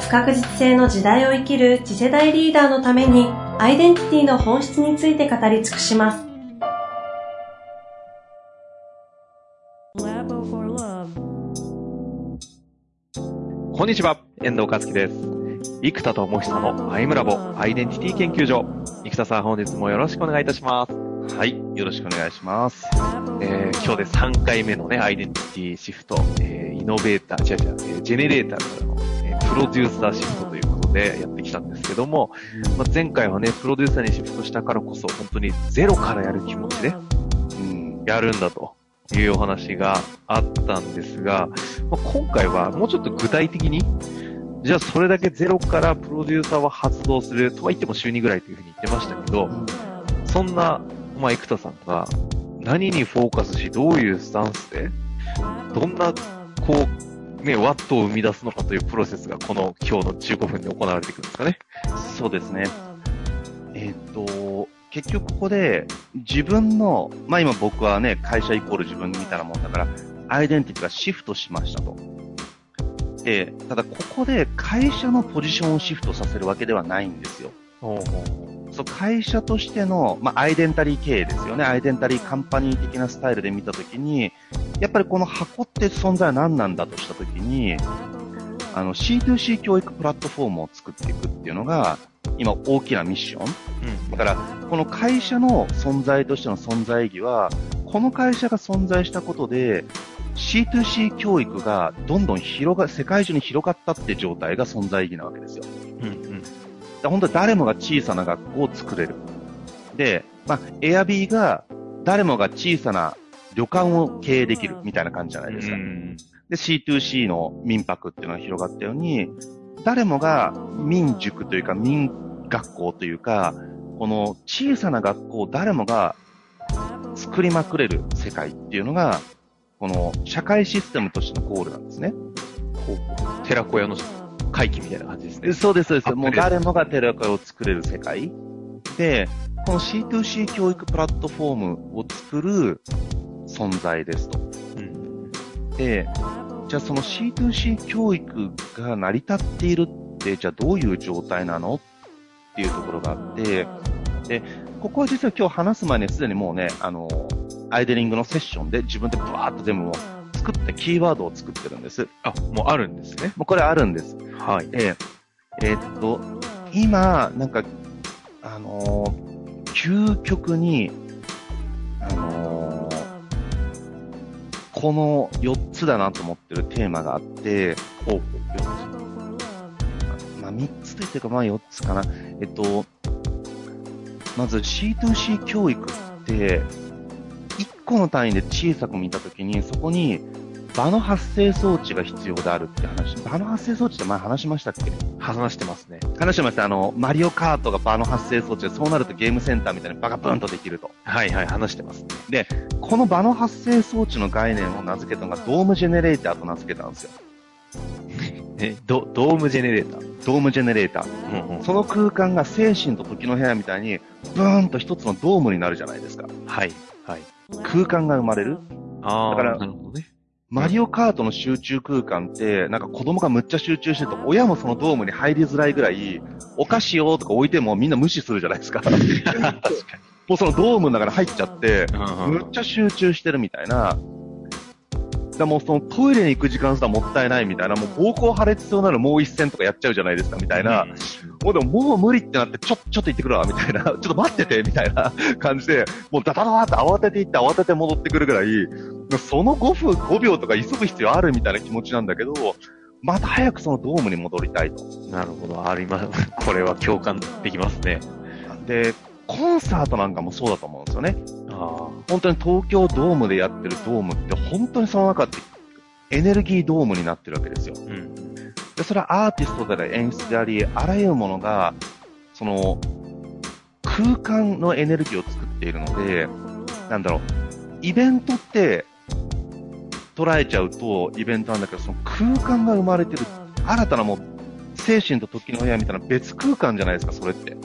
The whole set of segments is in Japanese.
不確実性の時代を生きる次世代リーダーのためにアイデンティティの本質について語り尽くします。こんにちは、遠藤和樹です。生田智久のアイムラボアイデンティティ研究所。生田さん本日もよろしくお願いいたします。はい、よろしくお願いします。えー、今日で3回目のね、アイデンティティシフト、えー、イノベーター、違う違う、えー、ジェネレーターからの、えー、プロデューサーシフトということでやってきたんですけども、まあ、前回はね、プロデューサーにシフトしたからこそ、本当にゼロからやる気持ちで、うん、やるんだというお話があったんですが、まあ、今回はもうちょっと具体的に、じゃあそれだけゼロからプロデューサーを発動するとは言っても週2ぐらいというふうに言ってましたけど、そんな、まあ、生田さんが何にフォーカスし、どういうスタンスで、どんな、こう、ね、ワットを生み出すのかというプロセスがこの今日の15分で行われていくんですかね。そうですね。えっ、と、結局ここで自分の、まあ今僕はね、会社イコール自分みたいなもんだから、アイデンティティがシフトしましたと。で、ただここで会社のポジションをシフトさせるわけではないんですよ。そう会社としての、まあ、アイデンタリー経営ですよね。アイデンタリーカンパニー的なスタイルで見たときに、やっぱりこの箱って存在は何なんだとしたときに、あの C2C 教育プラットフォームを作っていくっていうのが、今大きなミッション。うん、だから、この会社の存在としての存在意義は、この会社が存在したことで、C2C 教育がどんどん広が、世界中に広がったって状態が存在意義なわけですよ。うんうん。本当に誰もが小さな学校を作れる。で、まあ、エアビーが誰もが小さな旅館を経営できるみたいな感じじゃないですか。で、C2C の民泊っていうのが広がったように、誰もが民塾というか民学校というか、この小さな学校を誰もが作りまくれる世界っていうのが、この社会システムとしてのゴールなんですね。寺子屋の回帰みたいな感じですね。そうです、そうです。もう誰もが寺子屋を作れる世界。で、この C2C 教育プラットフォームを作る存在ですと。うん、で、じゃあその C2C 教育が成り立っているって、じゃあどういう状態なの？っていうところがあって、で、ここは実は今日話す前にすでにもうね、あの、アイデリングのセッションで自分でバーッと全部作ってキーワードを作ってるんです。あ、もうあるんですね。もうこれあるんです。はい。えー、えー、っと、今、なんか、あのー、究極に、この4つだなと思ってるテーマがあって、ほう、4つ。まあ、3つと言ってか、まあ4つかな。えっと、まず C2C 教育って、個の単位で小さく見たときに、そこに場の発生装置が必要であるって話。場の発生装置って前話しましたっけ？話してますね。話してました。あの、マリオカートが場の発生装置で、そうなるとゲームセンターみたいにバカブンとできると。はいはい、話してます、ね。で、この場の発生装置の概念を名付けたのがドームジェネレーターと名付けたんですよ。え、ド、ドームジェネレーター？ドームジェネレーター。うんうん、その空間が精神と時の部屋みたいに、ブーンと一つのドームになるじゃないですか。はい。はい。空間が生まれる。ああ。だから、なるほどね。マリオカートの集中空間って、なんか子供がむっちゃ集中してると、親もそのドームに入りづらいぐらい、お菓子をとか置いてもみんな無視するじゃないですか。確かに。もうそのドームの中に入っちゃって、むっちゃ集中してるみたいな、だもうそのトイレに行く時間すらもったいないみたいな、もう膀胱破裂そうなるもう一戦とかやっちゃうじゃないですかみたいな、もうでももう無理ってなって、ちょ、ちょっと行ってくるわみたいな、ちょっと待っててみたいな 感じで、もうダダダダって慌てて行って慌てて戻ってくるぐらい、その5分、5秒とか急ぐ必要あるみたいな気持ちなんだけど、また早くそのドームに戻りたいと。なるほど、あります。これは共感できますね。で、コンサートなんかもそうだと思うんですよね。あ本当に東京ドームでやってるドームって本当にその中ってエネルギードームになってるわけですよ。うん、で、それはアーティストであり演出であり、あらゆるものが、その、空間のエネルギーを作っているので、なんだろう、イベントって、捉えちゃうとイベントなんだけど、その空間が生まれてる、新たなもう、精神と時の部屋みたいな別空間じゃないですか、それって。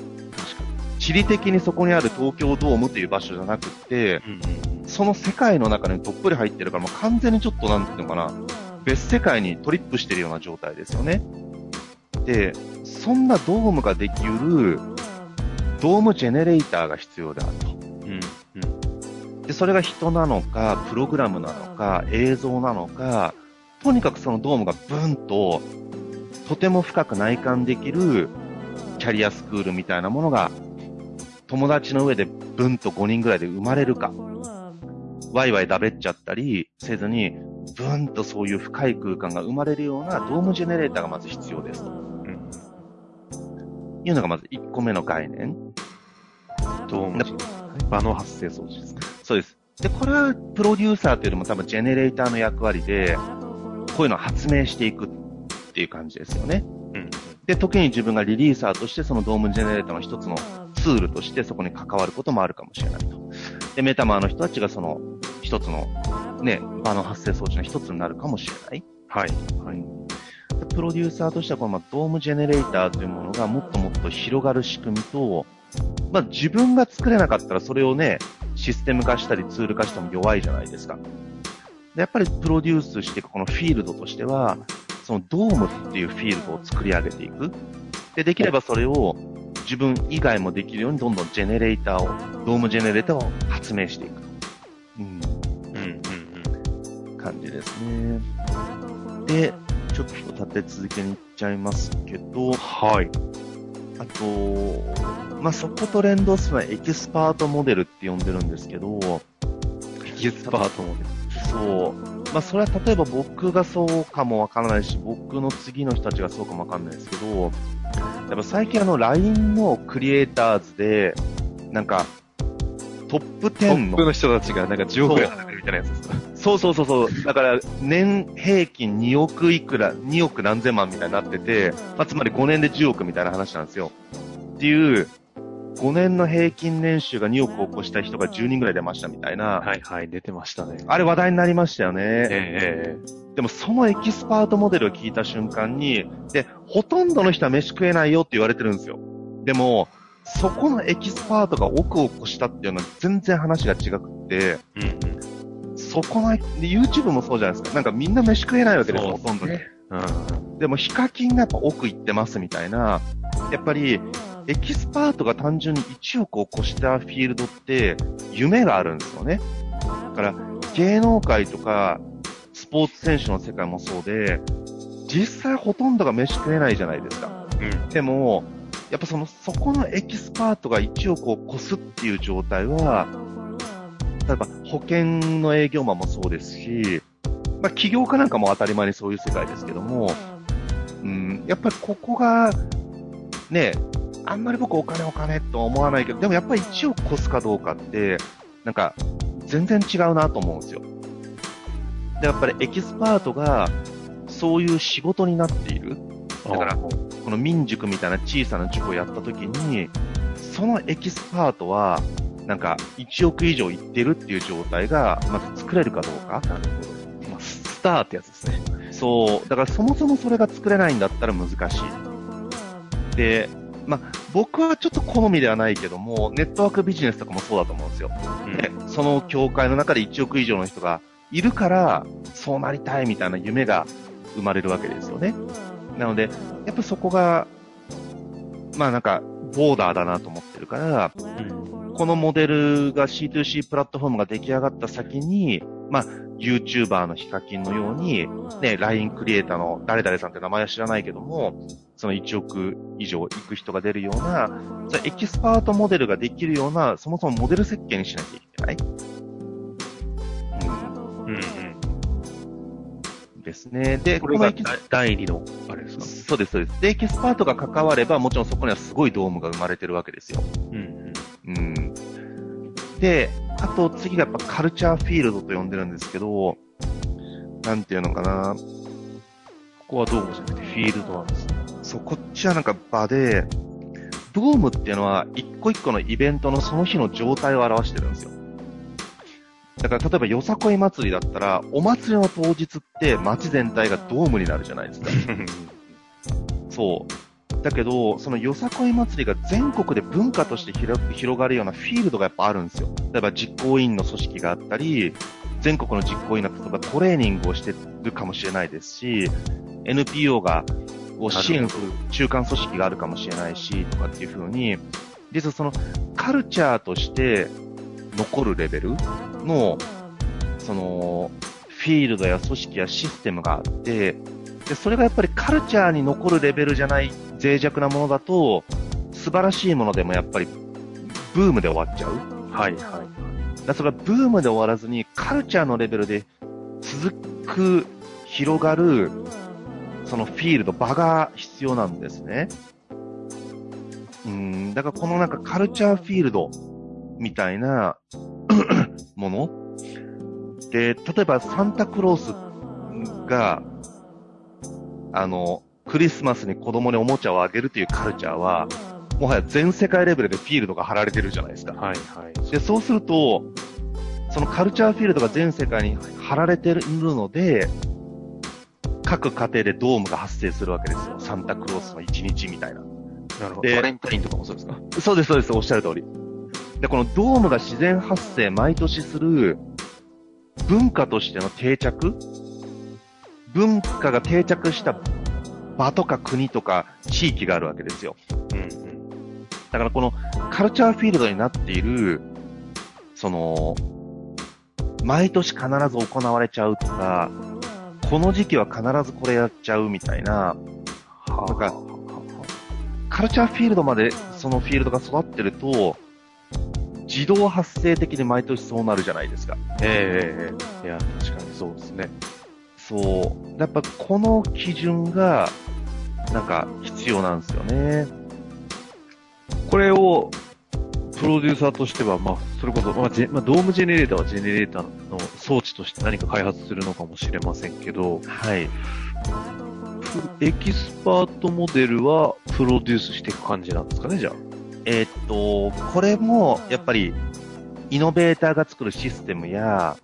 地理的にそこにある東京ドームという場所じゃなくて、うんその世界の中にどっぷり入ってるから、もう完全にちょっとなんていうのかな、別世界にトリップしてるような状態ですよね。で、そんなドームができうる、ドームジェネレーターが必要であると。うんうんで、それが人なのか、プログラムなのか、映像なのか、とにかくそのドームがブンと、とても深く内観できるキャリアスクールみたいなものが、友達の上でブンと5人ぐらいで生まれるか、ワイワイだべっちゃったりせずに、ブンとそういう深い空間が生まれるようなドームジェネレーターがまず必要ですとうんいうのがまず1個目の概念。ドーム場の発生装置ですね。そうです。で、これはプロデューサーというよりも多分ジェネレーターの役割で、こういうのを発明していくっていう感じですよね。うんで、時に自分がリリーサーとしてそのドームジェネレーターの一つのツールとしてそこに関わることもあるかもしれないと。で、メタマーの人たちがその一つのね、場の発生装置の一つになるかもしれない。はい。はい。でプロデューサーとしてはこのまあドームジェネレーターというものがもっともっと広がる仕組みと、まあ自分が作れなかったらそれをね、システム化したりツール化しても弱いじゃないですか。でやっぱりプロデュースしていくこのフィールドとしては、そのドームっていうフィールドを作り上げていく。で、できればそれを自分以外もできるようにどんどんジェネレーターを、ドームジェネレーターを発明していくと。うん。うんうん感じですね。で、ちょっと立て続けにいっちゃいますけど、はい。あと、まあ、そこと連動するのはエキスパートモデルって呼んでるんですけど、エキスパートモデル。そう。まあ、それは例えば僕がそうかもわからないし、僕の次の人たちがそうかもわかんないですけど、やっぱ最近あの LINE のクリエイターズで、なんか、トップト10の、ップの人たちがなんか10億円払ってるみたいなやつですか？そうそうそうそう、だから年平均2億いくら、2億何千万みたいになってて、まあ、つまり5年で10億みたいな話なんですよ。っていう、5年の平均年収が2億を超した人が10人ぐらい出ましたみたいな、はいはい、出てましたね。あれ話題になりましたよね。ええでもそのエキスパートモデルを聞いた瞬間に、で、ほとんどの人は飯食えないよって言われてるんですよ。でも、そこのエキスパートが億を越したっていうのは全然話が違くって、うんうん。そこの、で YouTube もそうじゃないですか。なんかみんな飯食えないわけですよ、ほとんどに。うん。でもヒカキンがやっぱ億行ってますみたいな、やっぱりエキスパートが単純に1億を越したフィールドって夢があるんですよね。だから芸能界とかスポーツ選手の世界もそうで、実際ほとんどが飯食えないじゃないですか。うん。でも、やっぱその、そこのエキスパートが1億を超すっていう状態は、例えば保険の営業マンもそうですし、まあ起業家なんかも当たり前にそういう世界ですけども、うん、やっぱりここが、ね、あんまり僕お金お金とは思わないけど、でもやっぱり1億越すかどうかって、なんか、全然違うなと思うんですよ。で、やっぱりエキスパートが、そういう仕事になっている。だから、この民塾みたいな小さな塾をやった時に、そのエキスパートは、なんか、1億以上いってるっていう状態が、まず作れるかどうか。なるほど。まあ、スターってやつですね。そう。だからそもそもそれが作れないんだったら難しい。で、まあ、僕はちょっと好みではないけども、ネットワークビジネスとかもそうだと思うんですよ。でその協会の中で1億以上の人がいるから、そうなりたいみたいな夢が生まれるわけですよね。なので、やっぱそこが、まあなんか、ボーダーだなと思ってるから、うん。このモデルが C2C プラットフォームが出来上がった先に、まあ、YouTuber のヒカキンのように、ね、LINE クリエイターの誰々さんって名前は知らないけども、その1億以上行く人が出るような、そのエキスパートモデルができるような、そもそもモデル設計にしなきゃいけない。うんうん。うん、ですね。で、これが第二の、あれですか？そうです、そうです。で、エキスパートが関われば、もちろんそこにはすごいドームが生まれてるわけですよ。うんうん。で、あと次がやっぱカルチャーフィールドと呼んでるんですけど、なんていうのかな。ここはドームじゃなくてフィールドなんですね。そう、こっちはなんか場で、ドームっていうのは一個一個のイベントのその日の状態を表してるんですよ。だから例えばよさこい祭りだったら、お祭りの当日って街全体がドームになるじゃないですか。そう。だけど、そのよさこい祭りが全国で文化として広がるようなフィールドがやっぱあるんですよ。例えば実行委員の組織があったり、全国の実行委員が例えばトレーニングをしてるかもしれないですし、NPO がを支援する中間組織があるかもしれないし、とかっていう風に、実はそのカルチャーとして残るレベルの、その、フィールドや組織やシステムがあって、で、それがやっぱりカルチャーに残るレベルじゃない脆弱なものだと、素晴らしいものでもやっぱりブームで終わっちゃう。はいはい。だからそれがブームで終わらずに、カルチャーのレベルで続く、広がる、そのフィールド、場が必要なんですね。うん、だからこのなんかカルチャーフィールドみたいな もので、例えばサンタクロースが、あの、クリスマスに子供におもちゃをあげるというカルチャーは、もはや全世界レベルでフィールドが張られてるじゃないですか。はいはい。で、そうすると、そのカルチャーフィールドが全世界に貼られているので、各家庭でドームが発生するわけですよ。サンタクロースの一日みたいな。なるほど。でバレンタインとかもそうですか？そうです、そうです、おっしゃる通り。で、このドームが自然発生、毎年する文化としての定着？文化が定着した場とか国とか地域があるわけですよ。うんうん。だからこのカルチャーフィールドになっている、その、毎年必ず行われちゃうとか、この時期は必ずこれやっちゃうみたいな、なんかカルチャーフィールドまでそのフィールドが育ってると、自動発生的で毎年そうなるじゃないですか。ええええいや、確かにそうですね。そう。やっぱこの基準が、なんか必要なんですよね。これを、プロデューサーとしては、まあ、それこそ、まあ、ジェまあ、ドームジェネレーターはジェネレーターの装置として何か開発するのかもしれませんけど、はい。エキスパートモデルはプロデュースしていく感じなんですかね、じゃあ。えーっと、これも、やっぱり、イノベーターが作るシステムや、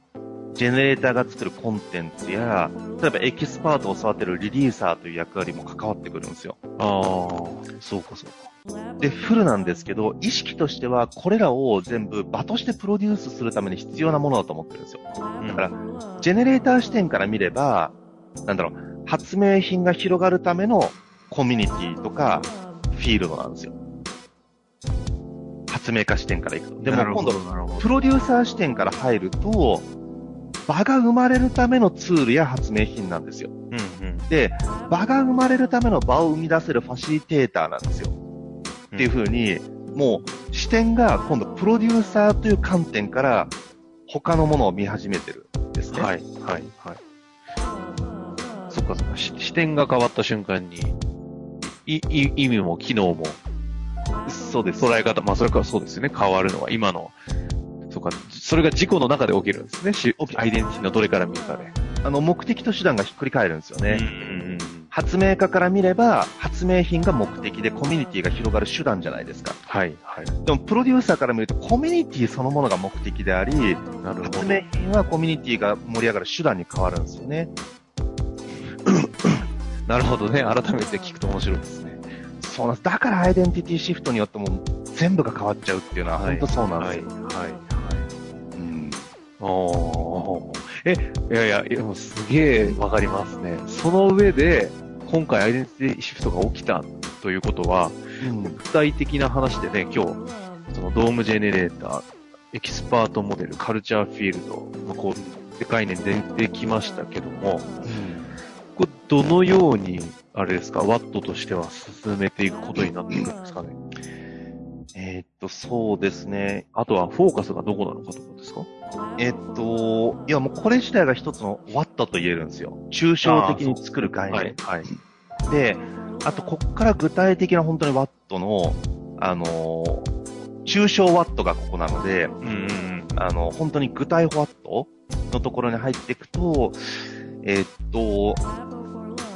ジェネレーターが作るコンテンツや、例えばエキスパートを育てるリリーサーという役割も関わってくるんですよ。ああ、そうかそうか。で、フルなんですけど、意識としては、これらを全部場としてプロデュースするために必要なものだと思ってるんですよ。だから、ジェネレーター視点から見れば、なんだろう、発明品が広がるためのコミュニティとか、フィールドなんですよ。発明家視点からいくと。でも今度。プロデューサー視点から入ると、場が生まれるためのツールや発明品なんですよ。うんうん。で、場が生まれるための場を生み出せるファシリテーターなんですよ。っていう風に、もう視点が今度プロデューサーという観点から他のものを見始めてるんですね。はい、はい、はい。そっかそっか。し視点が変わった瞬間に、い、い、意味も機能もそうです。捉え方、まあそれからそうですよね。変わるのは今の、そうか、それが事故の中で起きるんですね。アイデンティティのどれから見るかで。あの、目的と手段がひっくり返るんですよね。うんうん発明家から見れば、発明品が目的でコミュニティが広がる手段じゃないですか。はい、はい。でも、プロデューサーから見ると、コミュニティそのものが目的であり、なるほど。発明品はコミュニティが盛り上がる手段に変わるんですよね。なるほどね。改めて聞くと面白いですね。そうなんです。だからアイデンティティシフトによっても全部が変わっちゃうっていうのは本当そうなんですよ。はい、はい。おー。え、いやいや、でもすげえわかりますね。その上で、今回アイデンティティシフトが起きたということは、うん具体的な話でね、今日、そのドームジェネレーター、エキスパートモデル、カルチャーフィールドのこう、概念出てきましたけども、これどのように、あれですか、ワットとしては進めていくことになっていくんですかね？えーっと、そうですね。あとはフォーカスがどこなのかとかですか？えーっと、いやもうこれ自体が一つの Watt と言えるんですよ。抽象的に作る概念。はい、はい。で、あと、こっから具体的な本当にワットの、あのー抽象ワットがここなので、うんうんあの、本当に具体ワットのところに入っていくと、えーっと、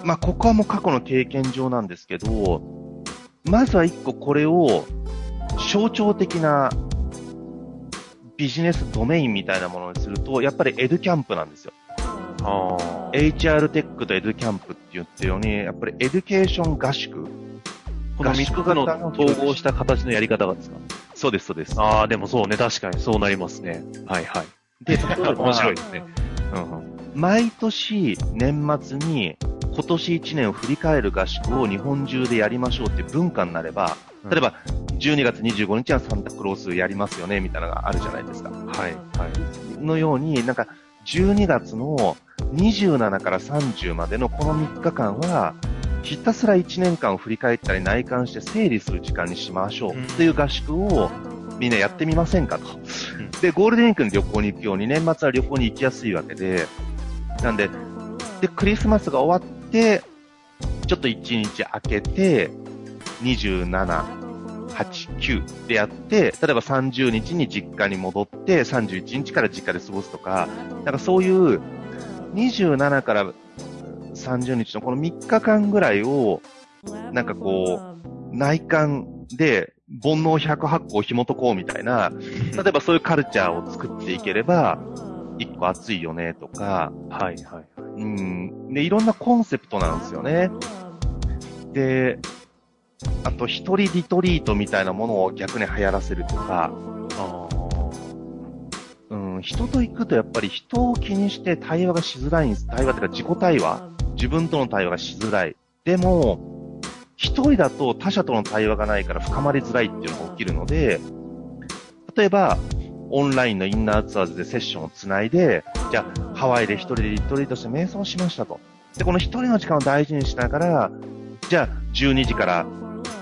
まあ、ここはもう過去の経験上なんですけど、まずは一個これを象徴的なビジネスドメインみたいなものにすると、やっぱりエドキャンプなんですよ。あ HR テックとエドキャンプって言ってるように、やっぱりエデュケーション合宿。この3つの統合した形のやり方がですか？そうです、そうです。ああ、でもそうね、確かにそうなりますね。はいはい。で、面白いですね。うんうん。毎年年末に今年1年を振り返る合宿を日本中でやりましょうって文化になれば、例えば12月25日はサンタクロースやりますよね、みたいなのがあるじゃないですか。はい、はい。のように、なんか12月の27から30までのこの3日間は、ひたすら1年間を振り返ったり内観して整理する時間にしましょうっていう合宿をみんなやってみませんかと。んで、ゴールデンウィークに旅行に行くように年末は旅行に行きやすいわけで、なんで、で、クリスマスが終わって、ちょっと1日空けて、27、8、9でやって、例えば30日に実家に戻って、31日から実家で過ごすとか、なんかそういう27から30日のこの3日間ぐらいを、なんかこう、内観で煩悩108個を紐解こうみたいな、例えばそういうカルチャーを作っていければ、一個熱いよねとか、はいはい。うん、で、いろんなコンセプトなんですよね。で、あと一人リトリートみたいなものを逆に流行らせるとか、うん、人と行くとやっぱり人を気にして対話がしづらいんです。対話っていうか自己対話。自分との対話がしづらい。でも、一人だと他者との対話がないから深まりづらいっていうのが起きるので、例えば、オンラインのインナーツアーズでセッションをつないで、じゃあ、ハワイで一人でリトリートして瞑想しましたと。で、この一人の時間を大事にしながら、じゃあ、12時から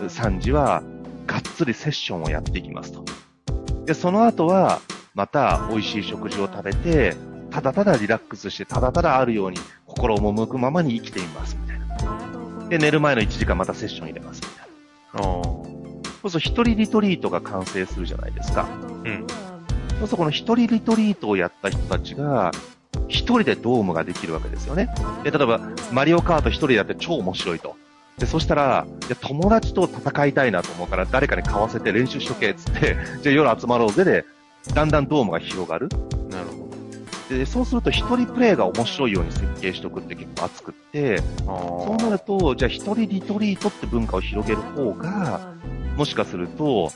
3時は、がっつりセッションをやっていきますと。で、その後は、また美味しい食事を食べて、ただただリラックスして、ただただあるように、心を赴くままに生きています、みたいな。で、寝る前の1時間またセッション入れます、みたいな。そうすると一人リトリートが完成するじゃないですか。うん。そうするとこの一人リトリートをやった人たちが、一人でドームができるわけですよね。で、例えば、マリオカート一人でやって超面白いと。で、そしたら、いや友達と戦いたいなと思うから、誰かに買わせて練習しとけ、つって、じゃあ夜集まろうぜで、だんだんドームが広がる。なるほで、そうすると一人プレイが面白いように設計しておくって結構熱くって、ど。そうなると、じゃあ一人リトリートって文化を広げる方が、もしかすると、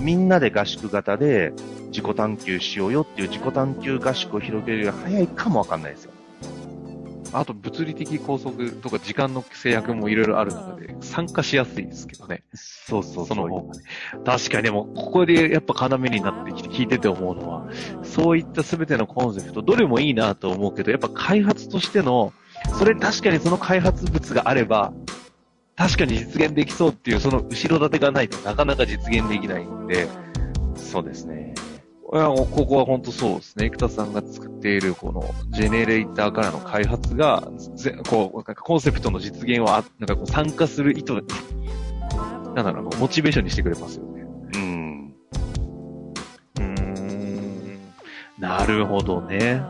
みんなで合宿型で自己探求しようよっていう自己探求合宿を広げるより早いかもわかんないですよ。あと物理的拘束とか時間の制約もいろいろある中で参加しやすいですけどね。そうそうその方がね。確かにでも、ここでやっぱ要になってきて聞いてて思うのは、そういった全てのコンセプト、どれもいいなと思うけど、やっぱ開発としての、それ確かにその開発物があれば、確かに実現できそうっていうその後ろ盾がないとなかなか実現できないんで、そうですね。いやここは本当そうですね。生田さんが作っているこのジェネレーターからの開発が、ぜこう、なんかコンセプトの実現をあ、なんかこう参加する意図、なんだろうな、モチベーションにしてくれますよね。うん。うーん。なるほどね。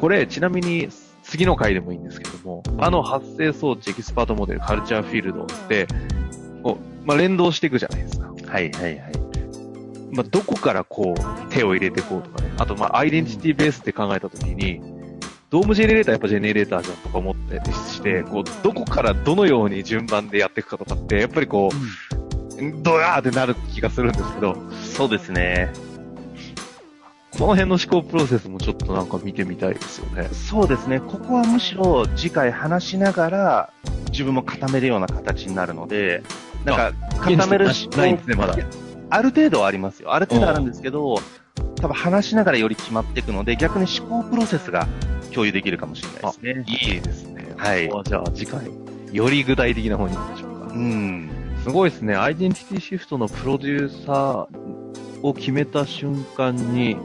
これ、ちなみに、次の回でもいいんですけども、あの発生装置エキスパートモデルカルチャーフィールドって、こう、まあ、連動していくじゃないですか。はいはいはい。まあ、どこからこう、手を入れていこうとかね。あと、まあ、アイデンティティベースって考えたときに、ドームジェネレーターやっぱジェネレーターじゃんとか思ったりして、こう、どこからどのように順番でやっていくかとかって、やっぱりこう、ドヤーってなる気がするんですけど、そうですね。この辺の思考プロセスもちょっとなんか見てみたいですよね。そうですね。ここはむしろ次回話しながら自分も固めるような形になるので、なんか固めるしないんですね、まだ。ある程度はありますよ。ある程度あるんですけど、多分話しながらより決まっていくので、逆に思考プロセスが共有できるかもしれないですね。いいですね。はいじゃあ次回、より具体的な方に行きましょうか。うん。すごいですね。アイデンティティシフトのプロデューサーを決めた瞬間に、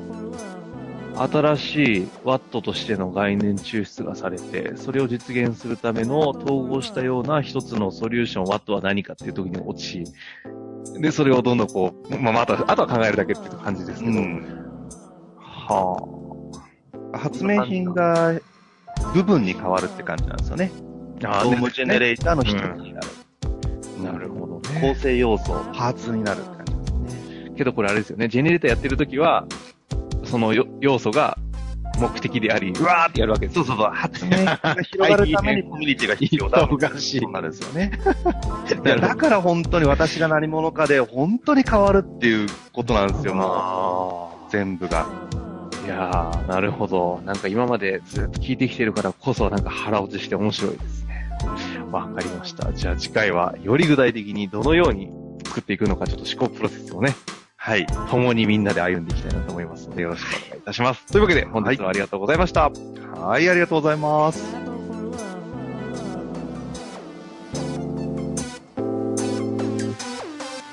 新しいワットとしての概念抽出がされて、それを実現するための統合したような一つのソリューション、ワットは何かっていう時に落ち、で、それをどんどんこう、まあ、また、あとは考えるだけっていう感じですけど。うん。は発明品が部分に変わるって感じなんですよね。ドームジェネレーターの一つになる。なるほど構ね。成要素、パーツになるって感じですね。けどこれあれですよね、ジェネレーターやってるときは、そのよ要素が目的であり、うわーってやるわけですそうそうそう、発明 が広がるためにコミュニティが必要だ。忙しいそうなんですよね。だから本当に私が何者かで本当に変わるっていうことなんですよ、も。全部が。ーいやー、なるほど。なんか今までずっと聞いてきてるからこそ、なんか腹落ちして面白いですね。わかりました。じゃあ次回は、より具体的にどのように作っていくのか、ちょっと思考プロセスをね、はい。共にみんなで歩んでいきたいなと思いますので、よろしくお願いいたします。というわけで、本日はありがとうございました。はい、ありがとうございます。